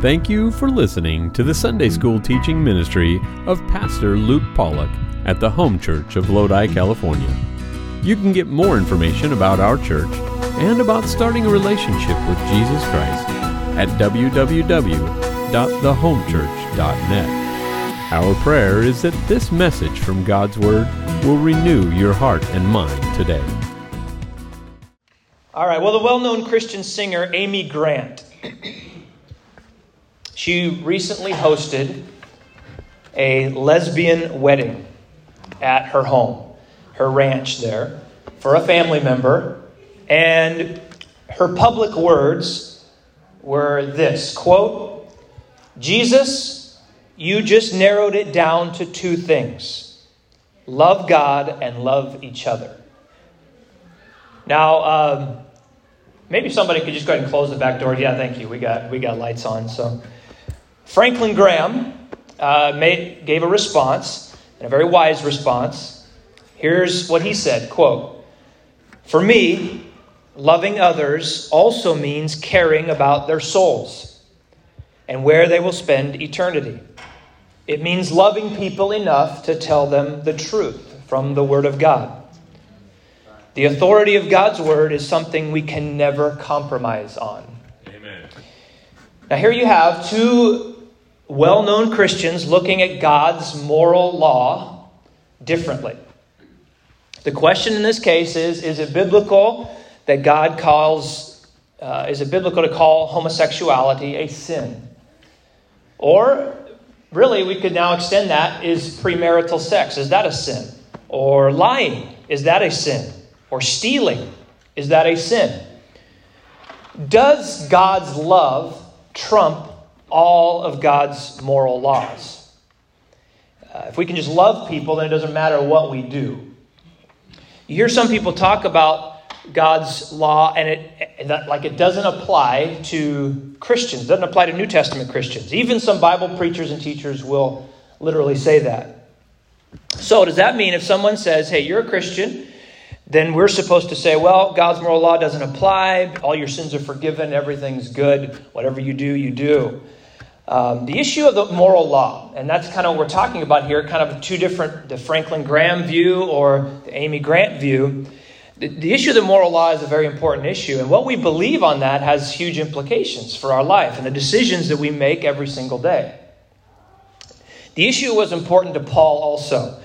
Thank you for listening to the Sunday School teaching ministry of Pastor Luke Pollock at the Home Church of Lodi, California. You can get more information about our church and about starting a relationship with Jesus Christ at www.thehomechurch.net. Our prayer is that this message from God's Word will renew your heart and mind today. All right, well, the well known Christian singer Amy Grant. She recently hosted a lesbian wedding at her home, her ranch there, for a family member. And her public words were this quote, Jesus, you just narrowed it down to two things love God and love each other. Now, um, maybe somebody could just go ahead and close the back door. Yeah, thank you. We got, we got lights on. So, Franklin Graham uh, made, gave a response, and a very wise response. Here's what he said quote, For me, loving others also means caring about their souls and where they will spend eternity. It means loving people enough to tell them the truth from the Word of God. The authority of God's Word is something we can never compromise on. Amen. Now, here you have two well known Christians looking at God's moral law differently. The question in this case is is it biblical that God calls, uh, is it biblical to call homosexuality a sin? Or, really, we could now extend that is premarital sex, is that a sin? Or lying, is that a sin? Or stealing, is that a sin? Does God's love trump all of God's moral laws. Uh, if we can just love people, then it doesn't matter what we do. You hear some people talk about God's law, and it that, like it doesn't apply to Christians, it doesn't apply to New Testament Christians. Even some Bible preachers and teachers will literally say that. So, does that mean if someone says, "Hey, you're a Christian," then we're supposed to say, "Well, God's moral law doesn't apply. All your sins are forgiven. Everything's good. Whatever you do, you do." Um, the issue of the moral law, and that's kind of what we're talking about here, kind of two different, the Franklin Graham view or the Amy Grant view. The, the issue of the moral law is a very important issue, and what we believe on that has huge implications for our life and the decisions that we make every single day. The issue was important to Paul also,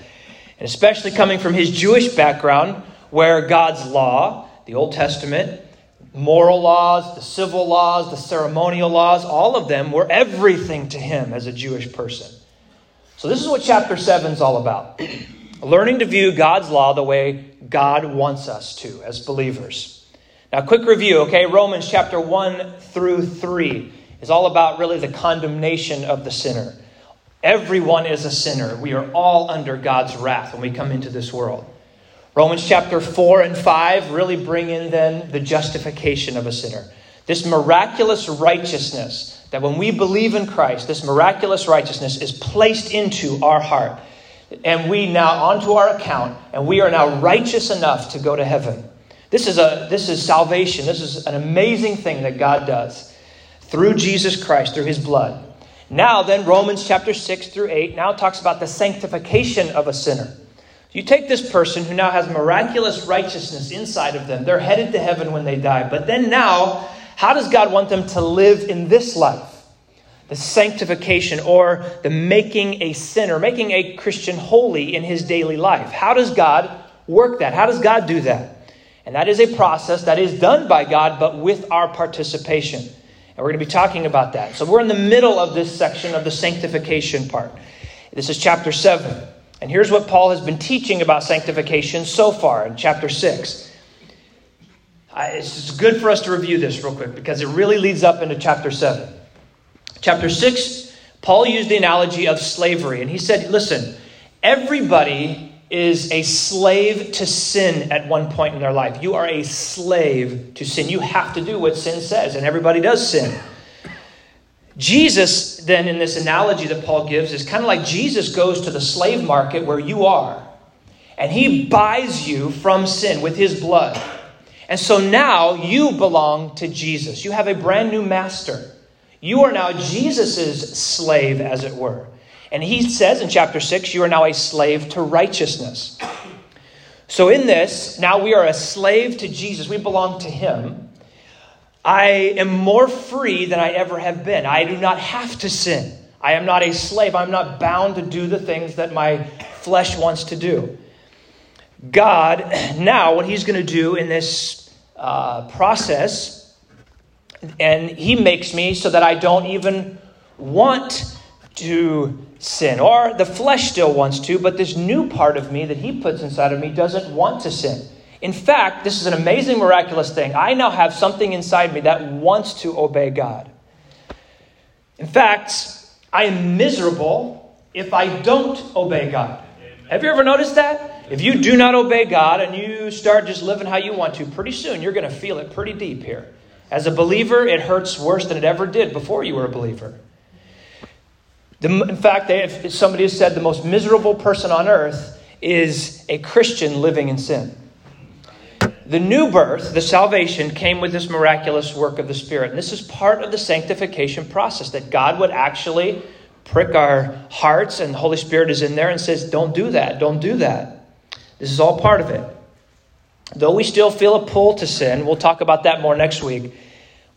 and especially coming from his Jewish background, where God's law, the Old Testament, moral laws, the civil laws, the ceremonial laws, all of them were everything to him as a Jewish person. So, this is what chapter 7 is all about learning to view God's law the way God wants us to as believers. Now, quick review, okay? Romans chapter 1 through 3 is all about really the condemnation of the sinner. Everyone is a sinner. We are all under God's wrath when we come into this world. Romans chapter 4 and 5 really bring in then the justification of a sinner. This miraculous righteousness that when we believe in Christ, this miraculous righteousness is placed into our heart. And we now, onto our account, and we are now righteous enough to go to heaven. This is, a, this is salvation. This is an amazing thing that God does through Jesus Christ, through his blood. Now, then, Romans chapter 6 through 8 now talks about the sanctification of a sinner. You take this person who now has miraculous righteousness inside of them. They're headed to heaven when they die. But then now, how does God want them to live in this life? The sanctification or the making a sinner, making a Christian holy in his daily life. How does God work that? How does God do that? And that is a process that is done by God, but with our participation. And we're going to be talking about that. So we're in the middle of this section of the sanctification part. This is chapter 7. And here's what Paul has been teaching about sanctification so far in chapter 6. It's good for us to review this real quick because it really leads up into chapter 7. Chapter 6, Paul used the analogy of slavery, and he said, Listen, everybody is a slave to sin at one point in their life. You are a slave to sin. You have to do what sin says, and everybody does sin. Jesus, then, in this analogy that Paul gives, is kind of like Jesus goes to the slave market where you are, and he buys you from sin with his blood. And so now you belong to Jesus. You have a brand new master. You are now Jesus' slave, as it were. And he says in chapter 6, you are now a slave to righteousness. So, in this, now we are a slave to Jesus. We belong to him. I am more free than I ever have been. I do not have to sin. I am not a slave. I'm not bound to do the things that my flesh wants to do. God, now, what He's going to do in this uh, process, and He makes me so that I don't even want to sin, or the flesh still wants to, but this new part of me that He puts inside of me doesn't want to sin. In fact, this is an amazing, miraculous thing. I now have something inside me that wants to obey God. In fact, I am miserable if I don't obey God. Have you ever noticed that? If you do not obey God and you start just living how you want to, pretty soon you're going to feel it pretty deep here. As a believer, it hurts worse than it ever did before you were a believer. In fact, if somebody has said the most miserable person on earth is a Christian living in sin. The new birth, the salvation, came with this miraculous work of the Spirit. And this is part of the sanctification process that God would actually prick our hearts, and the Holy Spirit is in there and says, Don't do that, don't do that. This is all part of it. Though we still feel a pull to sin, we'll talk about that more next week.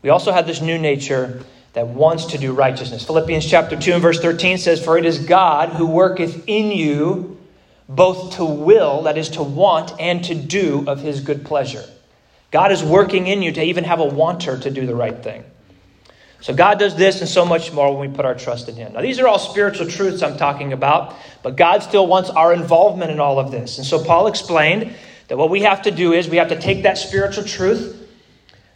We also have this new nature that wants to do righteousness. Philippians chapter 2 and verse 13 says, For it is God who worketh in you both to will, that is, to want, and to do of his good pleasure. God is working in you to even have a wanter to do the right thing. So God does this and so much more when we put our trust in Him. Now, these are all spiritual truths I'm talking about, but God still wants our involvement in all of this. And so Paul explained that what we have to do is we have to take that spiritual truth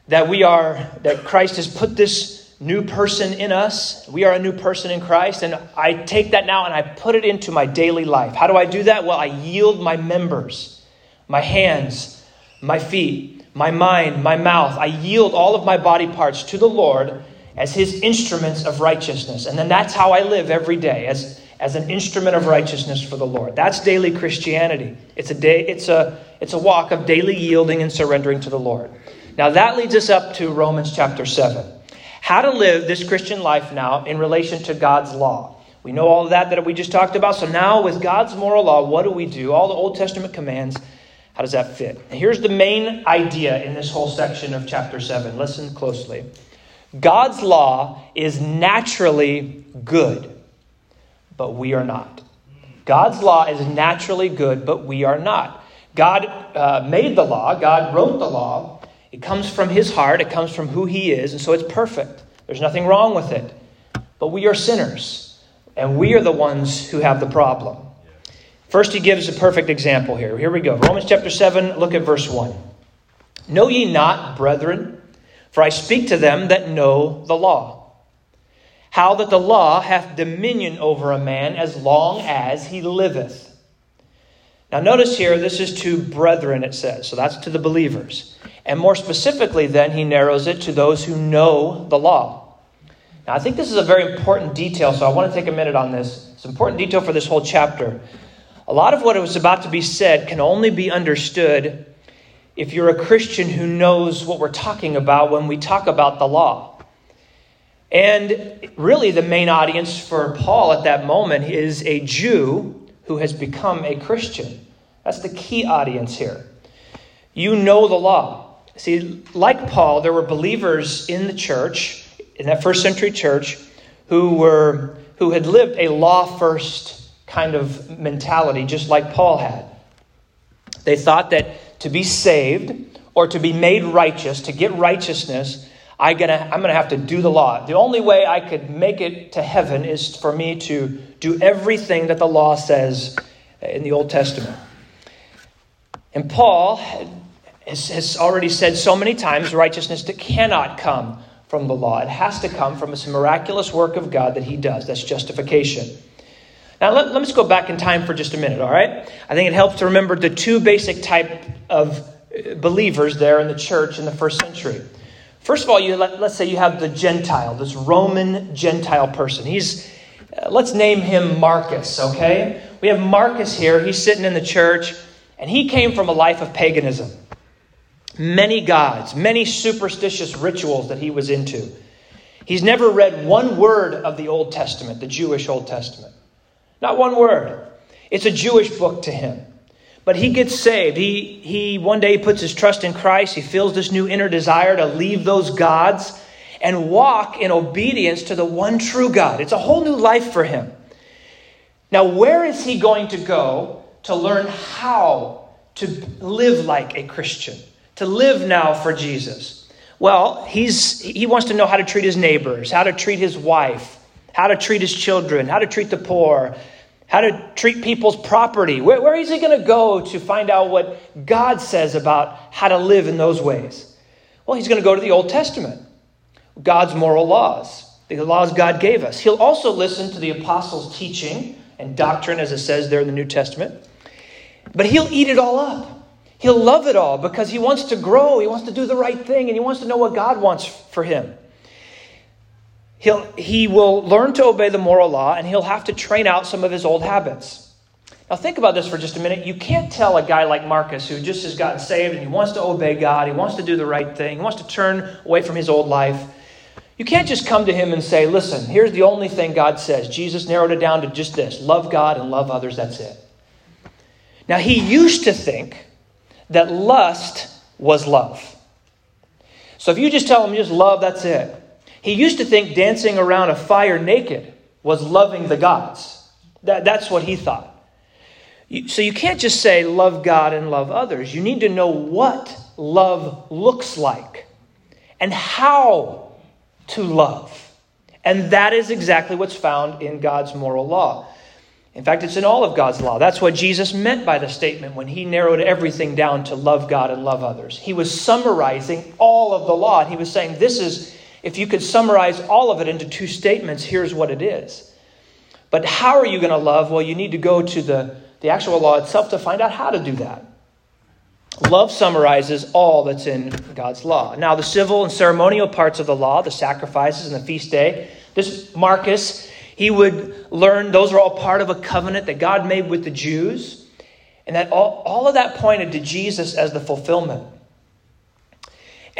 that we are, that Christ has put this new person in us. We are a new person in Christ. And I take that now and I put it into my daily life. How do I do that? Well, I yield my members, my hands, my feet, my mind, my mouth. I yield all of my body parts to the Lord as his instruments of righteousness. And then that's how I live every day, as, as an instrument of righteousness for the Lord. That's daily Christianity. It's a, day, it's, a, it's a walk of daily yielding and surrendering to the Lord. Now that leads us up to Romans chapter 7 how to live this Christian life now in relation to God's law. We know all of that that we just talked about. So now, with God's moral law, what do we do? All the Old Testament commands, how does that fit? And here's the main idea in this whole section of chapter 7. Listen closely. God's law is naturally good, but we are not. God's law is naturally good, but we are not. God uh, made the law, God wrote the law, it comes from his heart, it comes from who he is, and so it's perfect. There's nothing wrong with it. But we are sinners, and we are the ones who have the problem. First, he gives a perfect example here. Here we go. Romans chapter 7, look at verse 1. Know ye not, brethren, for I speak to them that know the law, how that the law hath dominion over a man as long as he liveth. Now, notice here, this is to brethren, it says. So that's to the believers. And more specifically, then, he narrows it to those who know the law. Now, I think this is a very important detail, so I want to take a minute on this. It's an important detail for this whole chapter. A lot of what was about to be said can only be understood if you're a Christian who knows what we're talking about when we talk about the law. And really, the main audience for Paul at that moment is a Jew who has become a Christian. That's the key audience here. You know the law. See, like Paul, there were believers in the church, in that first century church, who were who had lived a law first kind of mentality, just like Paul had. They thought that to be saved or to be made righteous, to get righteousness, I gonna, I'm going to have to do the law. The only way I could make it to heaven is for me to do everything that the law says in the Old Testament. And Paul has already said so many times righteousness cannot come from the law. It has to come from this miraculous work of God that he does. That's justification. Now, let, let us go back in time for just a minute, all right? I think it helps to remember the two basic type of uh, believers there in the church in the first century. First of all, you let, us say you have the Gentile, this Roman Gentile person. He's, uh, let's name him Marcus, okay? We have Marcus here. He's sitting in the church, and he came from a life of paganism many gods, many superstitious rituals that he was into. He's never read one word of the Old Testament, the Jewish Old Testament. Not one word. It's a Jewish book to him. But he gets saved. He, he one day puts his trust in Christ. He feels this new inner desire to leave those gods and walk in obedience to the one true God. It's a whole new life for him. Now, where is he going to go to learn how to live like a Christian, to live now for Jesus? Well, he's, he wants to know how to treat his neighbors, how to treat his wife, how to treat his children, how to treat the poor, how to treat people's property. Where, where is he going to go to find out what God says about how to live in those ways? Well, he's going to go to the Old Testament, God's moral laws, the laws God gave us. He'll also listen to the apostles' teaching and doctrine, as it says there in the New Testament. But he'll eat it all up. He'll love it all because he wants to grow, he wants to do the right thing, and he wants to know what God wants for him. He'll, he will learn to obey the moral law, and he'll have to train out some of his old habits. Now, think about this for just a minute. You can't tell a guy like Marcus, who just has gotten saved and he wants to obey God, he wants to do the right thing, he wants to turn away from his old life. You can't just come to him and say, Listen, here's the only thing God says. Jesus narrowed it down to just this love God and love others, that's it. Now, he used to think that lust was love. So if you just tell him just love, that's it. He used to think dancing around a fire naked was loving the gods. That, that's what he thought. So you can't just say love God and love others. You need to know what love looks like and how to love. And that is exactly what's found in God's moral law. In fact, it's in all of God's law. That's what Jesus meant by the statement when he narrowed everything down to love God and love others. He was summarizing all of the law, and he was saying, This is, if you could summarize all of it into two statements, here's what it is. But how are you going to love? Well, you need to go to the, the actual law itself to find out how to do that. Love summarizes all that's in God's law. Now, the civil and ceremonial parts of the law, the sacrifices and the feast day, this Marcus, he would learn those are all part of a covenant that God made with the Jews, and that all, all of that pointed to Jesus as the fulfillment.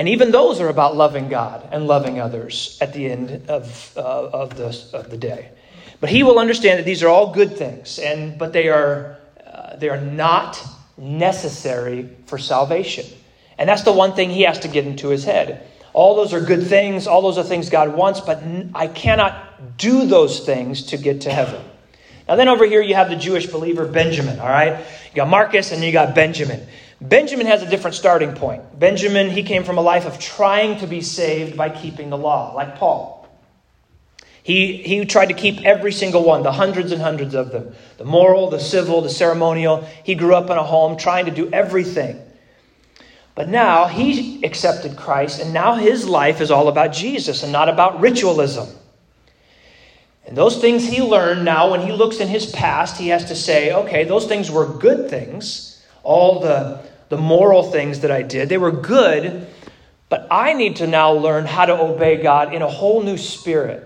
And even those are about loving God and loving others at the end of, uh, of, the, of the day. But he will understand that these are all good things, and, but they are, uh, they are not necessary for salvation. And that's the one thing he has to get into his head. All those are good things, all those are things God wants, but I cannot do those things to get to heaven. Now, then over here you have the Jewish believer Benjamin, all right? You got Marcus and you got Benjamin. Benjamin has a different starting point. Benjamin, he came from a life of trying to be saved by keeping the law, like Paul. He, he tried to keep every single one, the hundreds and hundreds of them the moral, the civil, the ceremonial. He grew up in a home trying to do everything. But now he accepted Christ, and now his life is all about Jesus and not about ritualism. And those things he learned now, when he looks in his past, he has to say, okay, those things were good things. All the, the moral things that I did, they were good, but I need to now learn how to obey God in a whole new spirit.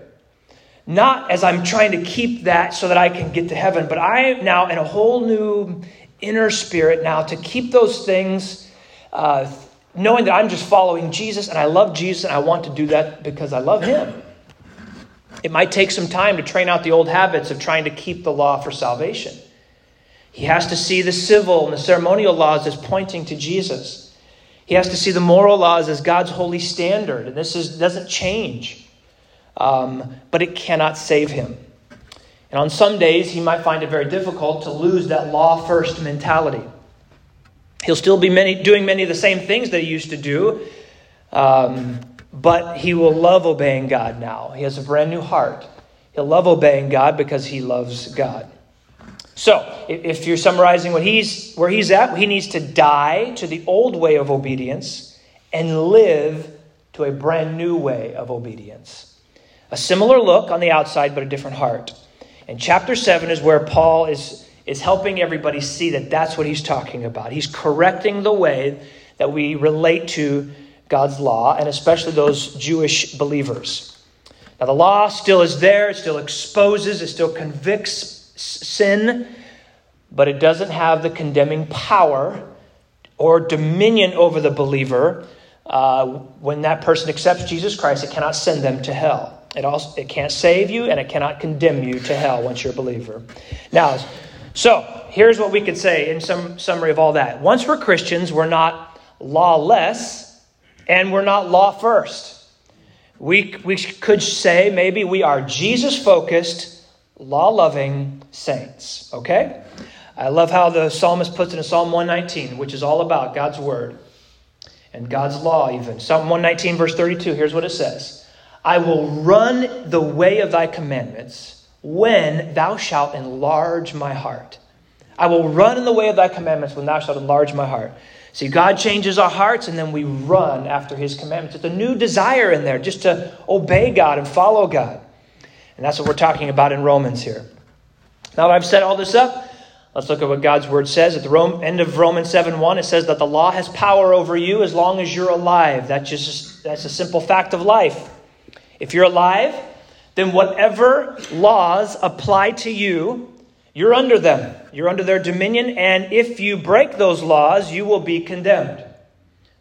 Not as I'm trying to keep that so that I can get to heaven, but I am now in a whole new inner spirit now to keep those things, uh, knowing that I'm just following Jesus and I love Jesus and I want to do that because I love Him. It might take some time to train out the old habits of trying to keep the law for salvation. He has to see the civil and the ceremonial laws as pointing to Jesus. He has to see the moral laws as God's holy standard, and this is, doesn't change um, but it cannot save him. And on some days, he might find it very difficult to lose that law first mentality. He'll still be many, doing many of the same things that he used to do, um, but he will love obeying God now. He has a brand new heart. He'll love obeying God because he loves God. So, if you're summarizing what he's, where he's at, he needs to die to the old way of obedience and live to a brand new way of obedience. A similar look on the outside, but a different heart. And chapter 7 is where Paul is, is helping everybody see that that's what he's talking about. He's correcting the way that we relate to God's law, and especially those Jewish believers. Now, the law still is there, it still exposes, it still convicts sin, but it doesn't have the condemning power or dominion over the believer uh, when that person accepts Jesus Christ, it cannot send them to hell. It also it can't save you and it cannot condemn you to hell once you're a believer. Now, so here's what we could say in some summary of all that. Once we're Christians, we're not lawless and we're not law first. We, we could say maybe we are Jesus focused, law loving saints. Okay? I love how the psalmist puts it in Psalm 119, which is all about God's word and God's law, even. Psalm 119, verse 32, here's what it says I will run the way of thy commandments when thou shalt enlarge my heart. I will run in the way of thy commandments when thou shalt enlarge my heart. See, God changes our hearts and then we run after his commandments. It's a new desire in there just to obey God and follow God. And that's what we're talking about in Romans here. Now that I've set all this up, Let's look at what God's word says. At the end of Romans 7 1, it says that the law has power over you as long as you're alive. That's just that's a simple fact of life. If you're alive, then whatever laws apply to you, you're under them. You're under their dominion, and if you break those laws, you will be condemned.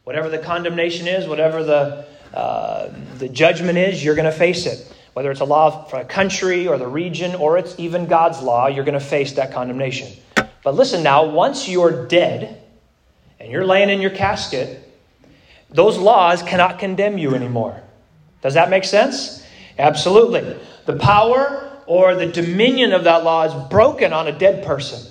Whatever the condemnation is, whatever the, uh, the judgment is, you're going to face it. Whether it's a law for a country or the region, or it's even God's law, you're going to face that condemnation. But listen now, once you're dead and you're laying in your casket, those laws cannot condemn you anymore. Does that make sense? Absolutely. The power or the dominion of that law is broken on a dead person.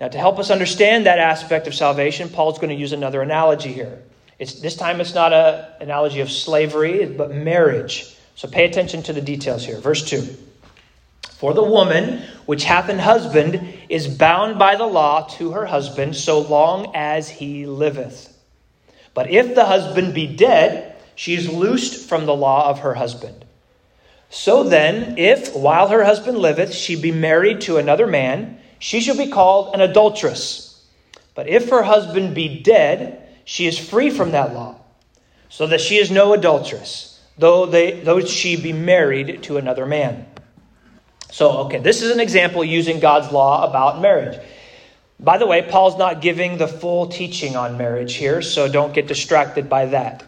Now, to help us understand that aspect of salvation, Paul's going to use another analogy here. It's, this time it's not an analogy of slavery, but marriage. So pay attention to the details here. Verse 2. For the woman which hath an husband is bound by the law to her husband so long as he liveth. But if the husband be dead, she is loosed from the law of her husband. So then, if while her husband liveth she be married to another man, she shall be called an adulteress. But if her husband be dead, she is free from that law, so that she is no adulteress, though, they, though she be married to another man. So, okay, this is an example using God's law about marriage. By the way, Paul's not giving the full teaching on marriage here, so don't get distracted by that.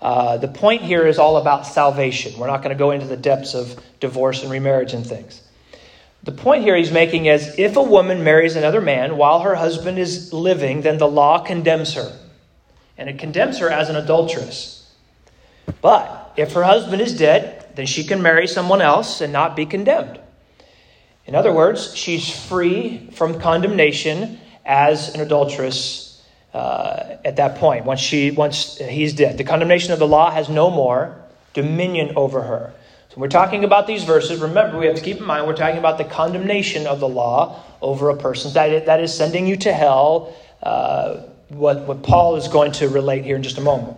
Uh, the point here is all about salvation. We're not going to go into the depths of divorce and remarriage and things. The point here he's making is if a woman marries another man while her husband is living, then the law condemns her. And it condemns her as an adulteress. But if her husband is dead, then she can marry someone else and not be condemned. In other words, she's free from condemnation as an adulteress uh, at that point, once, she, once he's dead. The condemnation of the law has no more dominion over her. So we're talking about these verses. Remember, we have to keep in mind we're talking about the condemnation of the law over a person. That, that is sending you to hell, uh, what, what Paul is going to relate here in just a moment.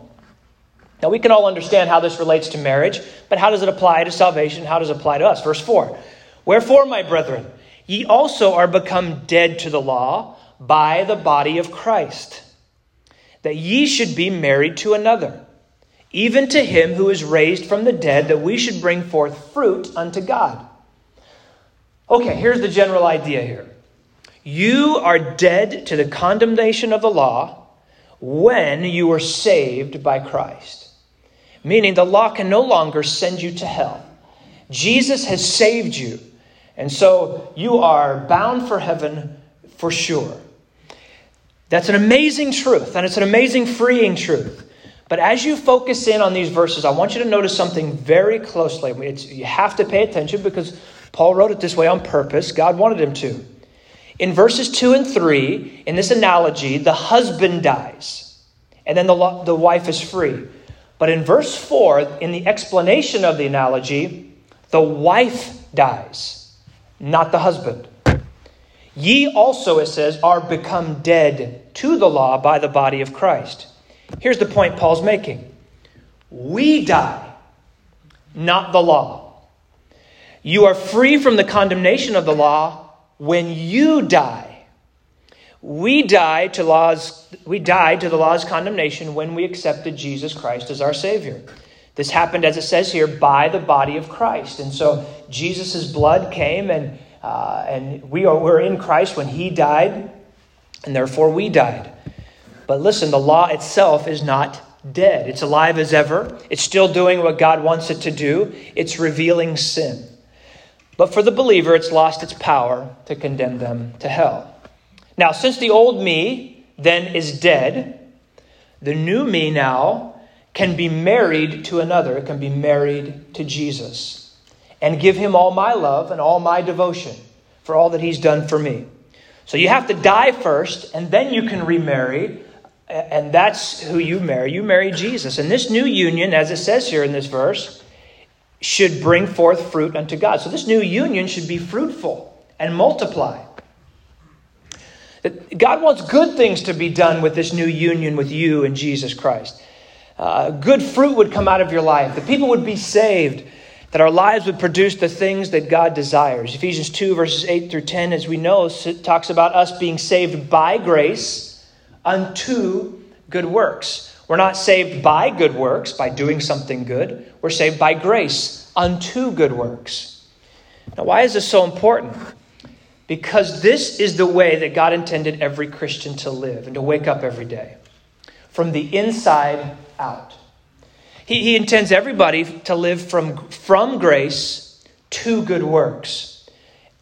Now, we can all understand how this relates to marriage, but how does it apply to salvation? How does it apply to us? Verse 4 Wherefore, my brethren, ye also are become dead to the law by the body of Christ, that ye should be married to another, even to him who is raised from the dead, that we should bring forth fruit unto God. Okay, here's the general idea here. You are dead to the condemnation of the law when you were saved by Christ. Meaning the law can no longer send you to hell. Jesus has saved you. And so you are bound for heaven for sure. That's an amazing truth, and it's an amazing freeing truth. But as you focus in on these verses, I want you to notice something very closely. It's, you have to pay attention because Paul wrote it this way on purpose. God wanted him to. In verses 2 and 3, in this analogy, the husband dies, and then the, the wife is free. But in verse 4, in the explanation of the analogy, the wife dies not the husband. Ye also, it says, are become dead to the law by the body of Christ. Here's the point Paul's making we die, not the law. You are free from the condemnation of the law when you die. We die to laws we died to the law's condemnation when we accepted Jesus Christ as our savior. This happened, as it says here, by the body of Christ. And so Jesus' blood came, and, uh, and we are, were in Christ when he died, and therefore we died. But listen, the law itself is not dead. It's alive as ever. It's still doing what God wants it to do. It's revealing sin. But for the believer, it's lost its power to condemn them to hell. Now, since the old me then is dead, the new me now can be married to another, can be married to Jesus, and give him all my love and all my devotion for all that he's done for me. So you have to die first, and then you can remarry, and that's who you marry. You marry Jesus. And this new union, as it says here in this verse, should bring forth fruit unto God. So this new union should be fruitful and multiply. God wants good things to be done with this new union with you and Jesus Christ. Uh, good fruit would come out of your life. The people would be saved. That our lives would produce the things that God desires. Ephesians 2, verses 8 through 10, as we know, talks about us being saved by grace unto good works we're not saved by good works, by doing something good. We're saved by grace unto good works. Now, why is this so important? Because this is the way that God intended every Christian to live and to wake up every day from the inside out. He, he intends everybody to live from, from grace to good works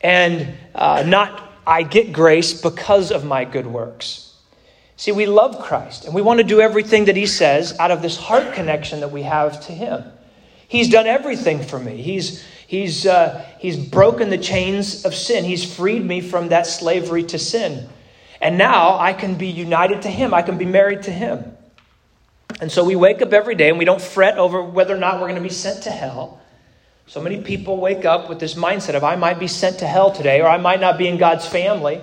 and uh, not I get grace because of my good works. See, we love Christ and we want to do everything that He says out of this heart connection that we have to Him. He's done everything for me. He's, he's, uh, he's broken the chains of sin. He's freed me from that slavery to sin. And now I can be united to Him, I can be married to Him. And so we wake up every day and we don't fret over whether or not we're going to be sent to hell. So many people wake up with this mindset of, I might be sent to hell today, or I might not be in God's family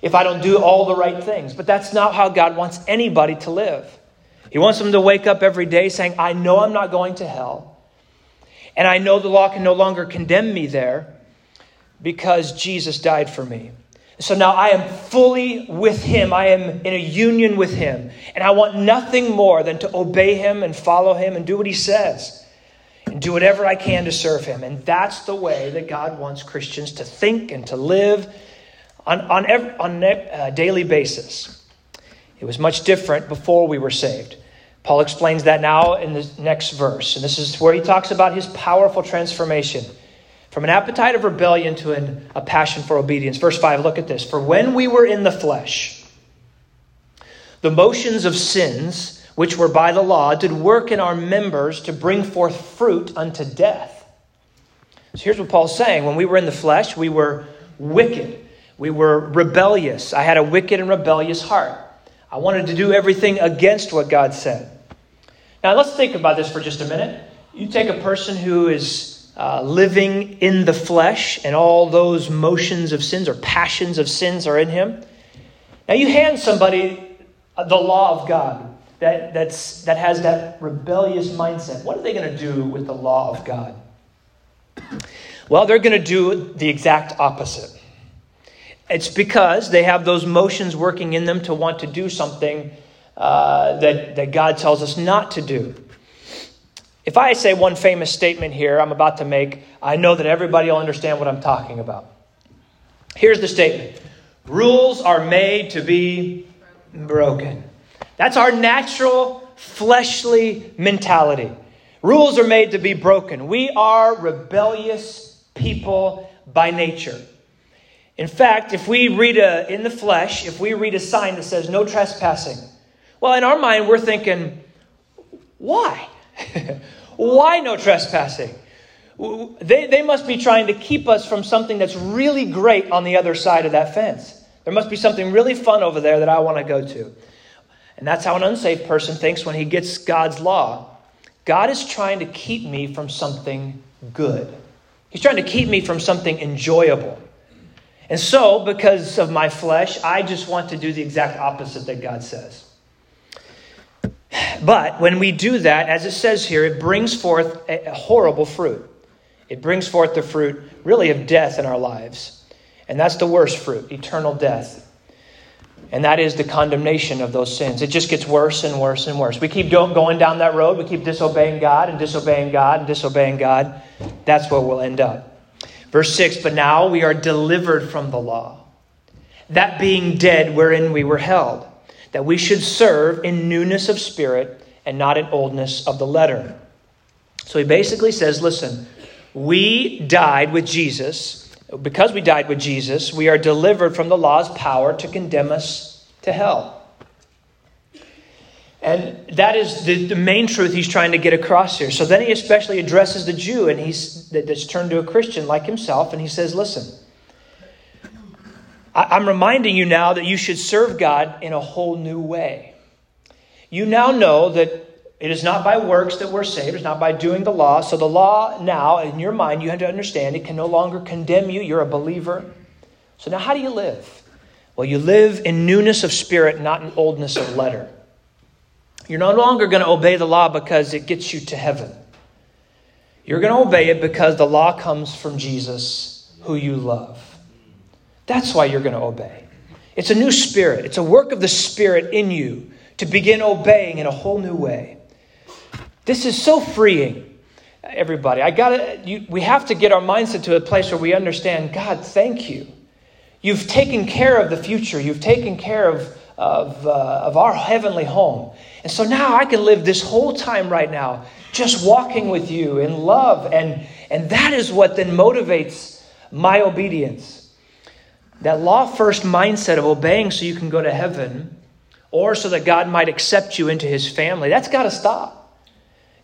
if I don't do all the right things. But that's not how God wants anybody to live. He wants them to wake up every day saying, I know I'm not going to hell. And I know the law can no longer condemn me there because Jesus died for me. So now I am fully with Him. I am in a union with Him. And I want nothing more than to obey Him and follow Him and do what He says and do whatever I can to serve Him. And that's the way that God wants Christians to think and to live on, on, every, on a uh, daily basis. It was much different before we were saved. Paul explains that now in the next verse. And this is where he talks about his powerful transformation from an appetite of rebellion to an, a passion for obedience. Verse 5, look at this. For when we were in the flesh, the motions of sins, which were by the law, did work in our members to bring forth fruit unto death. So here's what Paul's saying. When we were in the flesh, we were wicked. We were rebellious. I had a wicked and rebellious heart. I wanted to do everything against what God said. Now, let's think about this for just a minute. You take a person who is uh, living in the flesh, and all those motions of sins or passions of sins are in him. Now, you hand somebody the law of God that, that's, that has that rebellious mindset. What are they going to do with the law of God? Well, they're going to do the exact opposite. It's because they have those motions working in them to want to do something uh, that, that God tells us not to do. If I say one famous statement here I'm about to make, I know that everybody will understand what I'm talking about. Here's the statement Rules are made to be broken. That's our natural, fleshly mentality. Rules are made to be broken. We are rebellious people by nature. In fact, if we read a, in the flesh, if we read a sign that says no trespassing, well, in our mind, we're thinking, why? why no trespassing? They, they must be trying to keep us from something that's really great on the other side of that fence. There must be something really fun over there that I want to go to. And that's how an unsafe person thinks when he gets God's law. God is trying to keep me from something good, He's trying to keep me from something enjoyable. And so, because of my flesh, I just want to do the exact opposite that God says. But when we do that, as it says here, it brings forth a horrible fruit. It brings forth the fruit, really, of death in our lives. And that's the worst fruit eternal death. And that is the condemnation of those sins. It just gets worse and worse and worse. We keep going down that road. We keep disobeying God and disobeying God and disobeying God. That's where we'll end up. Verse 6 But now we are delivered from the law, that being dead wherein we were held, that we should serve in newness of spirit and not in oldness of the letter. So he basically says, listen, we died with Jesus. Because we died with Jesus, we are delivered from the law's power to condemn us to hell. And that is the, the main truth he's trying to get across here. So then he especially addresses the Jew and he's that's turned to a Christian like himself, and he says, Listen, I'm reminding you now that you should serve God in a whole new way. You now know that it is not by works that we're saved, it's not by doing the law. So the law now, in your mind, you have to understand it can no longer condemn you. You're a believer. So now, how do you live? Well, you live in newness of spirit, not in oldness of letter. You're no longer going to obey the law because it gets you to heaven. You're going to obey it because the law comes from Jesus, who you love. That's why you're going to obey. It's a new spirit, it's a work of the Spirit in you to begin obeying in a whole new way. This is so freeing, everybody. I got to you, we have to get our mindset to a place where we understand, God, thank you. You've taken care of the future. You've taken care of of, uh, of our heavenly home. And so now I can live this whole time right now just walking with you in love. And, and that is what then motivates my obedience. That law first mindset of obeying so you can go to heaven or so that God might accept you into his family, that's got to stop.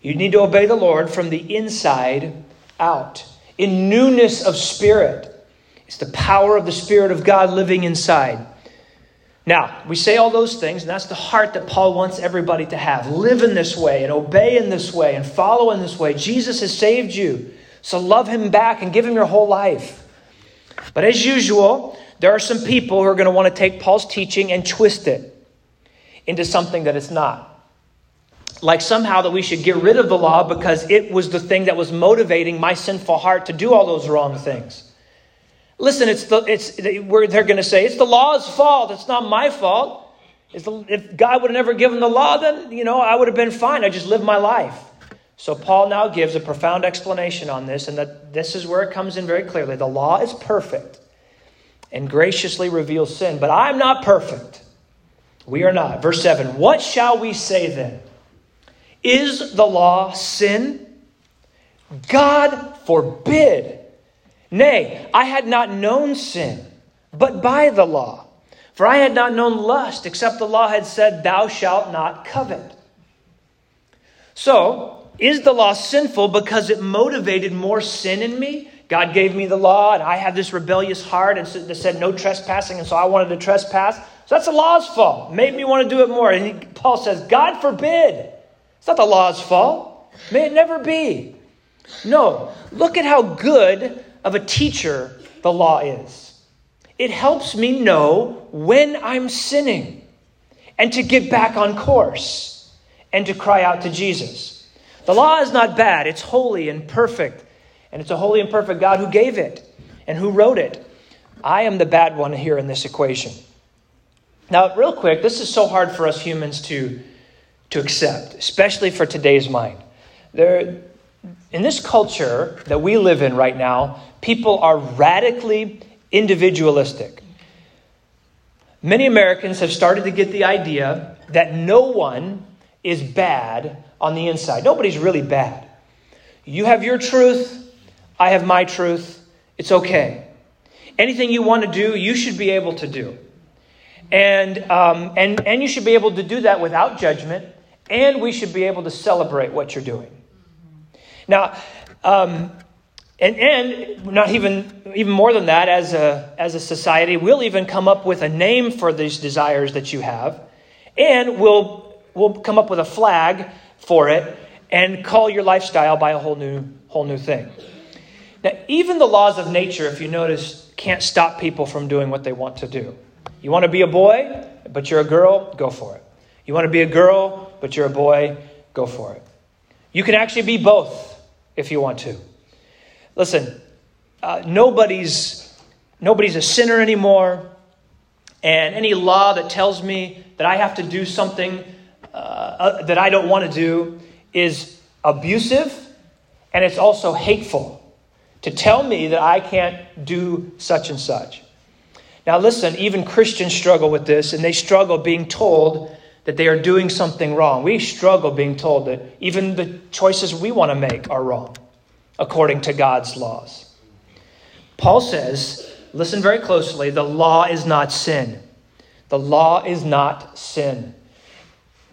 You need to obey the Lord from the inside out in newness of spirit. It's the power of the Spirit of God living inside. Now, we say all those things, and that's the heart that Paul wants everybody to have. Live in this way, and obey in this way, and follow in this way. Jesus has saved you, so love him back and give him your whole life. But as usual, there are some people who are going to want to take Paul's teaching and twist it into something that it's not. Like somehow that we should get rid of the law because it was the thing that was motivating my sinful heart to do all those wrong things. Listen, it's the, it's, where they're going to say, it's the law's fault. It's not my fault. The, if God would have never given the law, then, you know, I would have been fine. I just lived my life. So Paul now gives a profound explanation on this, and that this is where it comes in very clearly. The law is perfect and graciously reveals sin, but I'm not perfect. We are not. Verse 7 What shall we say then? Is the law sin? God forbid. Nay, I had not known sin, but by the law. For I had not known lust, except the law had said, Thou shalt not covet. So, is the law sinful because it motivated more sin in me? God gave me the law, and I had this rebellious heart and that said no trespassing, and so I wanted to trespass. So that's the law's fault. Made me want to do it more. And he, Paul says, God forbid. It's not the law's fault. May it never be. No. Look at how good of a teacher the law is. It helps me know when I'm sinning and to get back on course and to cry out to Jesus. The law is not bad, it's holy and perfect, and it's a holy and perfect God who gave it and who wrote it. I am the bad one here in this equation. Now, real quick, this is so hard for us humans to, to accept, especially for today's mind. There, in this culture that we live in right now, people are radically individualistic. Many Americans have started to get the idea that no one is bad on the inside. Nobody's really bad. You have your truth, I have my truth. It's okay. Anything you want to do, you should be able to do. And, um, and, and you should be able to do that without judgment, and we should be able to celebrate what you're doing. Now, um, and, and not even, even more than that, as a, as a society, we'll even come up with a name for these desires that you have, and we'll, we'll come up with a flag for it and call your lifestyle by a whole new, whole new thing. Now, even the laws of nature, if you notice, can't stop people from doing what they want to do. You want to be a boy, but you're a girl, go for it. You want to be a girl, but you're a boy, go for it. You can actually be both if you want to. Listen, uh, nobody's, nobody's a sinner anymore, and any law that tells me that I have to do something uh, uh, that I don't want to do is abusive, and it's also hateful to tell me that I can't do such and such. Now, listen, even Christians struggle with this, and they struggle being told that they are doing something wrong. We struggle being told that even the choices we want to make are wrong according to God's laws. Paul says, listen very closely, the law is not sin. The law is not sin.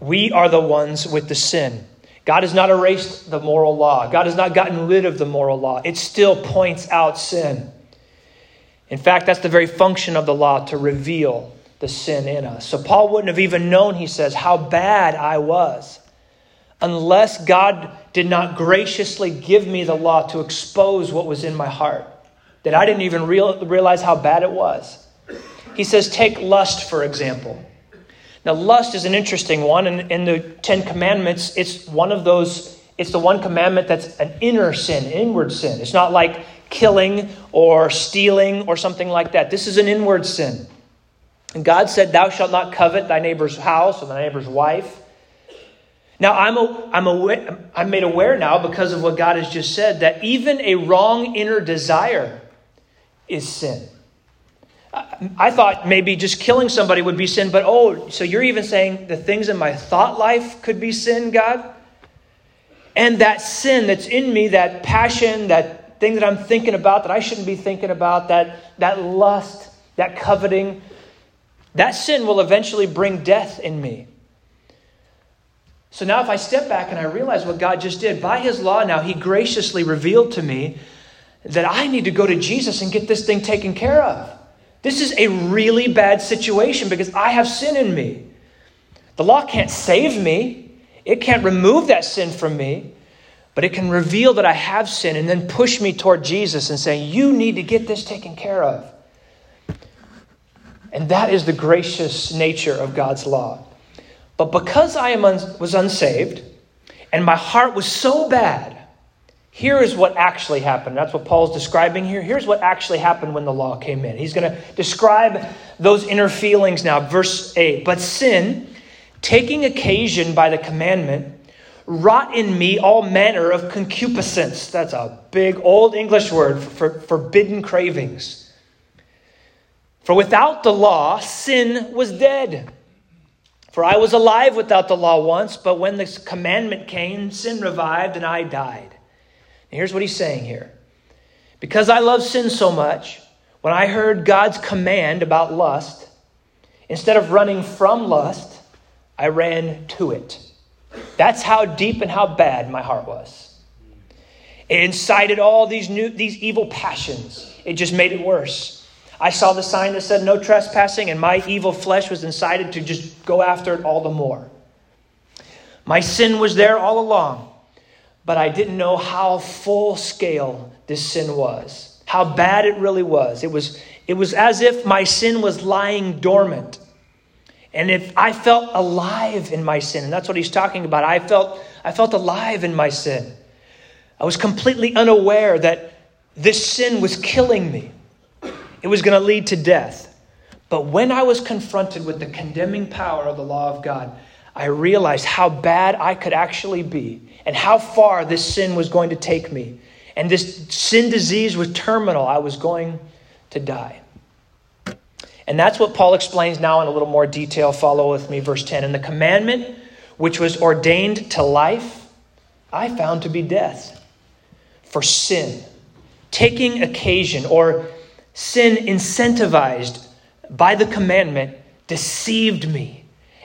We are the ones with the sin. God has not erased the moral law. God has not gotten rid of the moral law. It still points out sin. In fact, that's the very function of the law to reveal the sin in us. So Paul wouldn't have even known, he says, how bad I was unless God did not graciously give me the law to expose what was in my heart, that I didn't even real, realize how bad it was. He says, take lust, for example. Now, lust is an interesting one. And in the Ten Commandments, it's one of those, it's the one commandment that's an inner sin, inward sin. It's not like killing or stealing or something like that. This is an inward sin. And God said, Thou shalt not covet thy neighbor's house or thy neighbor's wife. Now, I'm, a, I'm, aware, I'm made aware now because of what God has just said that even a wrong inner desire is sin. I thought maybe just killing somebody would be sin, but oh, so you're even saying the things in my thought life could be sin, God? And that sin that's in me, that passion, that thing that I'm thinking about that I shouldn't be thinking about, that, that lust, that coveting, that sin will eventually bring death in me. So now, if I step back and I realize what God just did, by His law now, He graciously revealed to me that I need to go to Jesus and get this thing taken care of. This is a really bad situation because I have sin in me. The law can't save me, it can't remove that sin from me, but it can reveal that I have sin and then push me toward Jesus and say, You need to get this taken care of. And that is the gracious nature of God's law. But because I am un- was unsaved and my heart was so bad, here is what actually happened. That's what Paul's describing here. Here's what actually happened when the law came in. He's going to describe those inner feelings now. Verse 8 But sin, taking occasion by the commandment, wrought in me all manner of concupiscence. That's a big old English word for forbidden cravings. For without the law, sin was dead. For I was alive without the law once, but when this commandment came, sin revived and I died. And here's what he's saying here. Because I love sin so much, when I heard God's command about lust, instead of running from lust, I ran to it. That's how deep and how bad my heart was. It incited all these new these evil passions. It just made it worse. I saw the sign that said no trespassing, and my evil flesh was incited to just go after it all the more. My sin was there all along, but I didn't know how full scale this sin was, how bad it really was. It was, it was as if my sin was lying dormant. And if I felt alive in my sin, and that's what he's talking about, I felt, I felt alive in my sin. I was completely unaware that this sin was killing me. It was going to lead to death. But when I was confronted with the condemning power of the law of God, I realized how bad I could actually be and how far this sin was going to take me. And this sin disease was terminal. I was going to die. And that's what Paul explains now in a little more detail. Follow with me, verse 10. And the commandment which was ordained to life, I found to be death for sin, taking occasion or Sin incentivized by the commandment deceived me,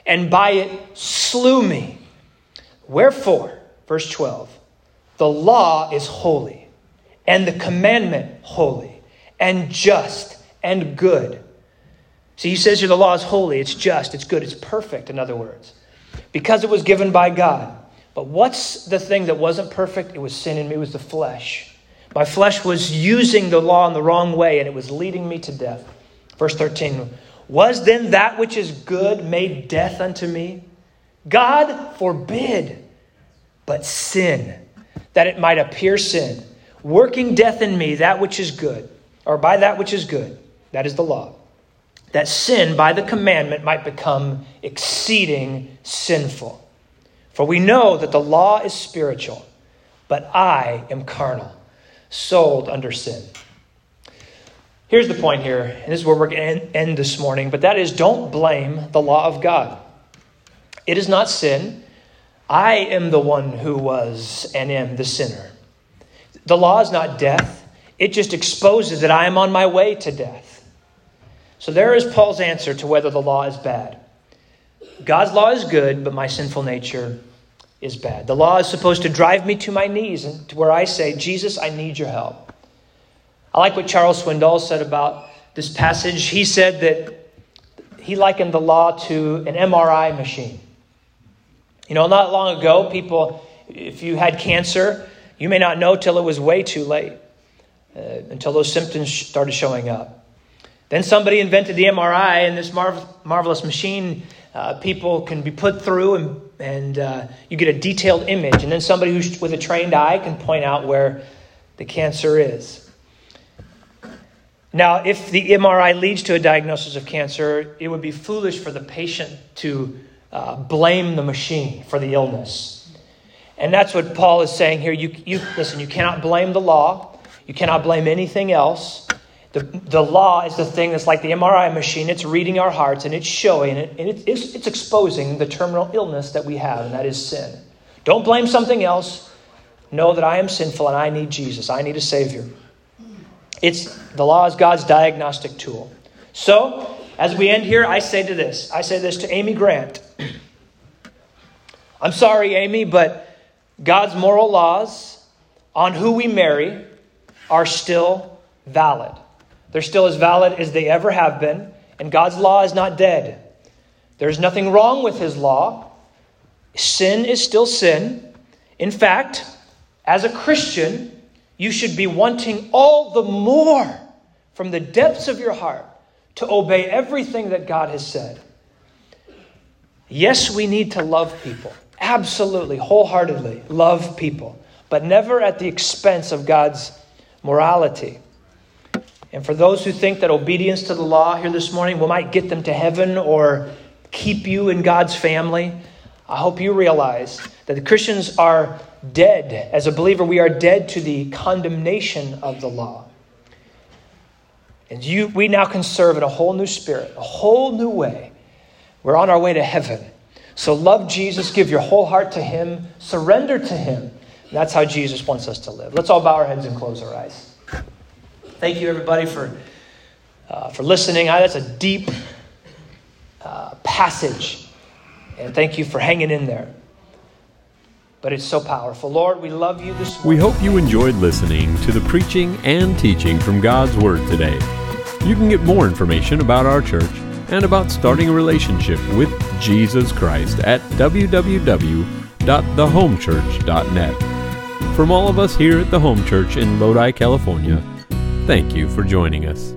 and by it slew me. Wherefore, verse 12, the law is holy, and the commandment holy, and just, and good. See, he says here the law is holy, it's just, it's good, it's perfect, in other words, because it was given by God. But what's the thing that wasn't perfect? It was sin in me, it was the flesh. My flesh was using the law in the wrong way, and it was leading me to death. Verse 13 Was then that which is good made death unto me? God forbid, but sin, that it might appear sin, working death in me, that which is good, or by that which is good, that is the law, that sin by the commandment might become exceeding sinful. For we know that the law is spiritual, but I am carnal sold under sin. Here's the point here, and this is where we're going to end this morning, but that is don't blame the law of God. It is not sin. I am the one who was and am the sinner. The law is not death, it just exposes that I am on my way to death. So there is Paul's answer to whether the law is bad. God's law is good, but my sinful nature is bad. The law is supposed to drive me to my knees and to where I say, Jesus, I need your help. I like what Charles Swindoll said about this passage. He said that he likened the law to an MRI machine. You know, not long ago, people, if you had cancer, you may not know till it was way too late, uh, until those symptoms started showing up. Then somebody invented the MRI, and this marvelous machine uh, people can be put through, and, and uh, you get a detailed image. And then somebody who's with a trained eye can point out where the cancer is. Now, if the MRI leads to a diagnosis of cancer, it would be foolish for the patient to uh, blame the machine for the illness. And that's what Paul is saying here. You, you, listen, you cannot blame the law, you cannot blame anything else. The, the law is the thing that's like the MRI machine. It's reading our hearts and it's showing it, and it, it's, it's exposing the terminal illness that we have, and that is sin. Don't blame something else. Know that I am sinful and I need Jesus. I need a Savior. It's the law is God's diagnostic tool. So, as we end here, I say to this. I say this to Amy Grant. I'm sorry, Amy, but God's moral laws on who we marry are still valid. They're still as valid as they ever have been, and God's law is not dead. There's nothing wrong with His law. Sin is still sin. In fact, as a Christian, you should be wanting all the more from the depths of your heart to obey everything that God has said. Yes, we need to love people. Absolutely, wholeheartedly love people, but never at the expense of God's morality. And for those who think that obedience to the law here this morning will might get them to heaven or keep you in God's family, I hope you realize that the Christians are dead. As a believer, we are dead to the condemnation of the law. And you, we now can serve in a whole new spirit, a whole new way. We're on our way to heaven. So love Jesus, give your whole heart to Him, surrender to Him. That's how Jesus wants us to live. Let's all bow our heads and close our eyes. Thank you, everybody, for, uh, for listening. I, that's a deep uh, passage. And thank you for hanging in there. But it's so powerful. Lord, we love you this morning. We hope you enjoyed listening to the preaching and teaching from God's Word today. You can get more information about our church and about starting a relationship with Jesus Christ at www.thehomechurch.net. From all of us here at the Home Church in Lodi, California, thank you for joining us.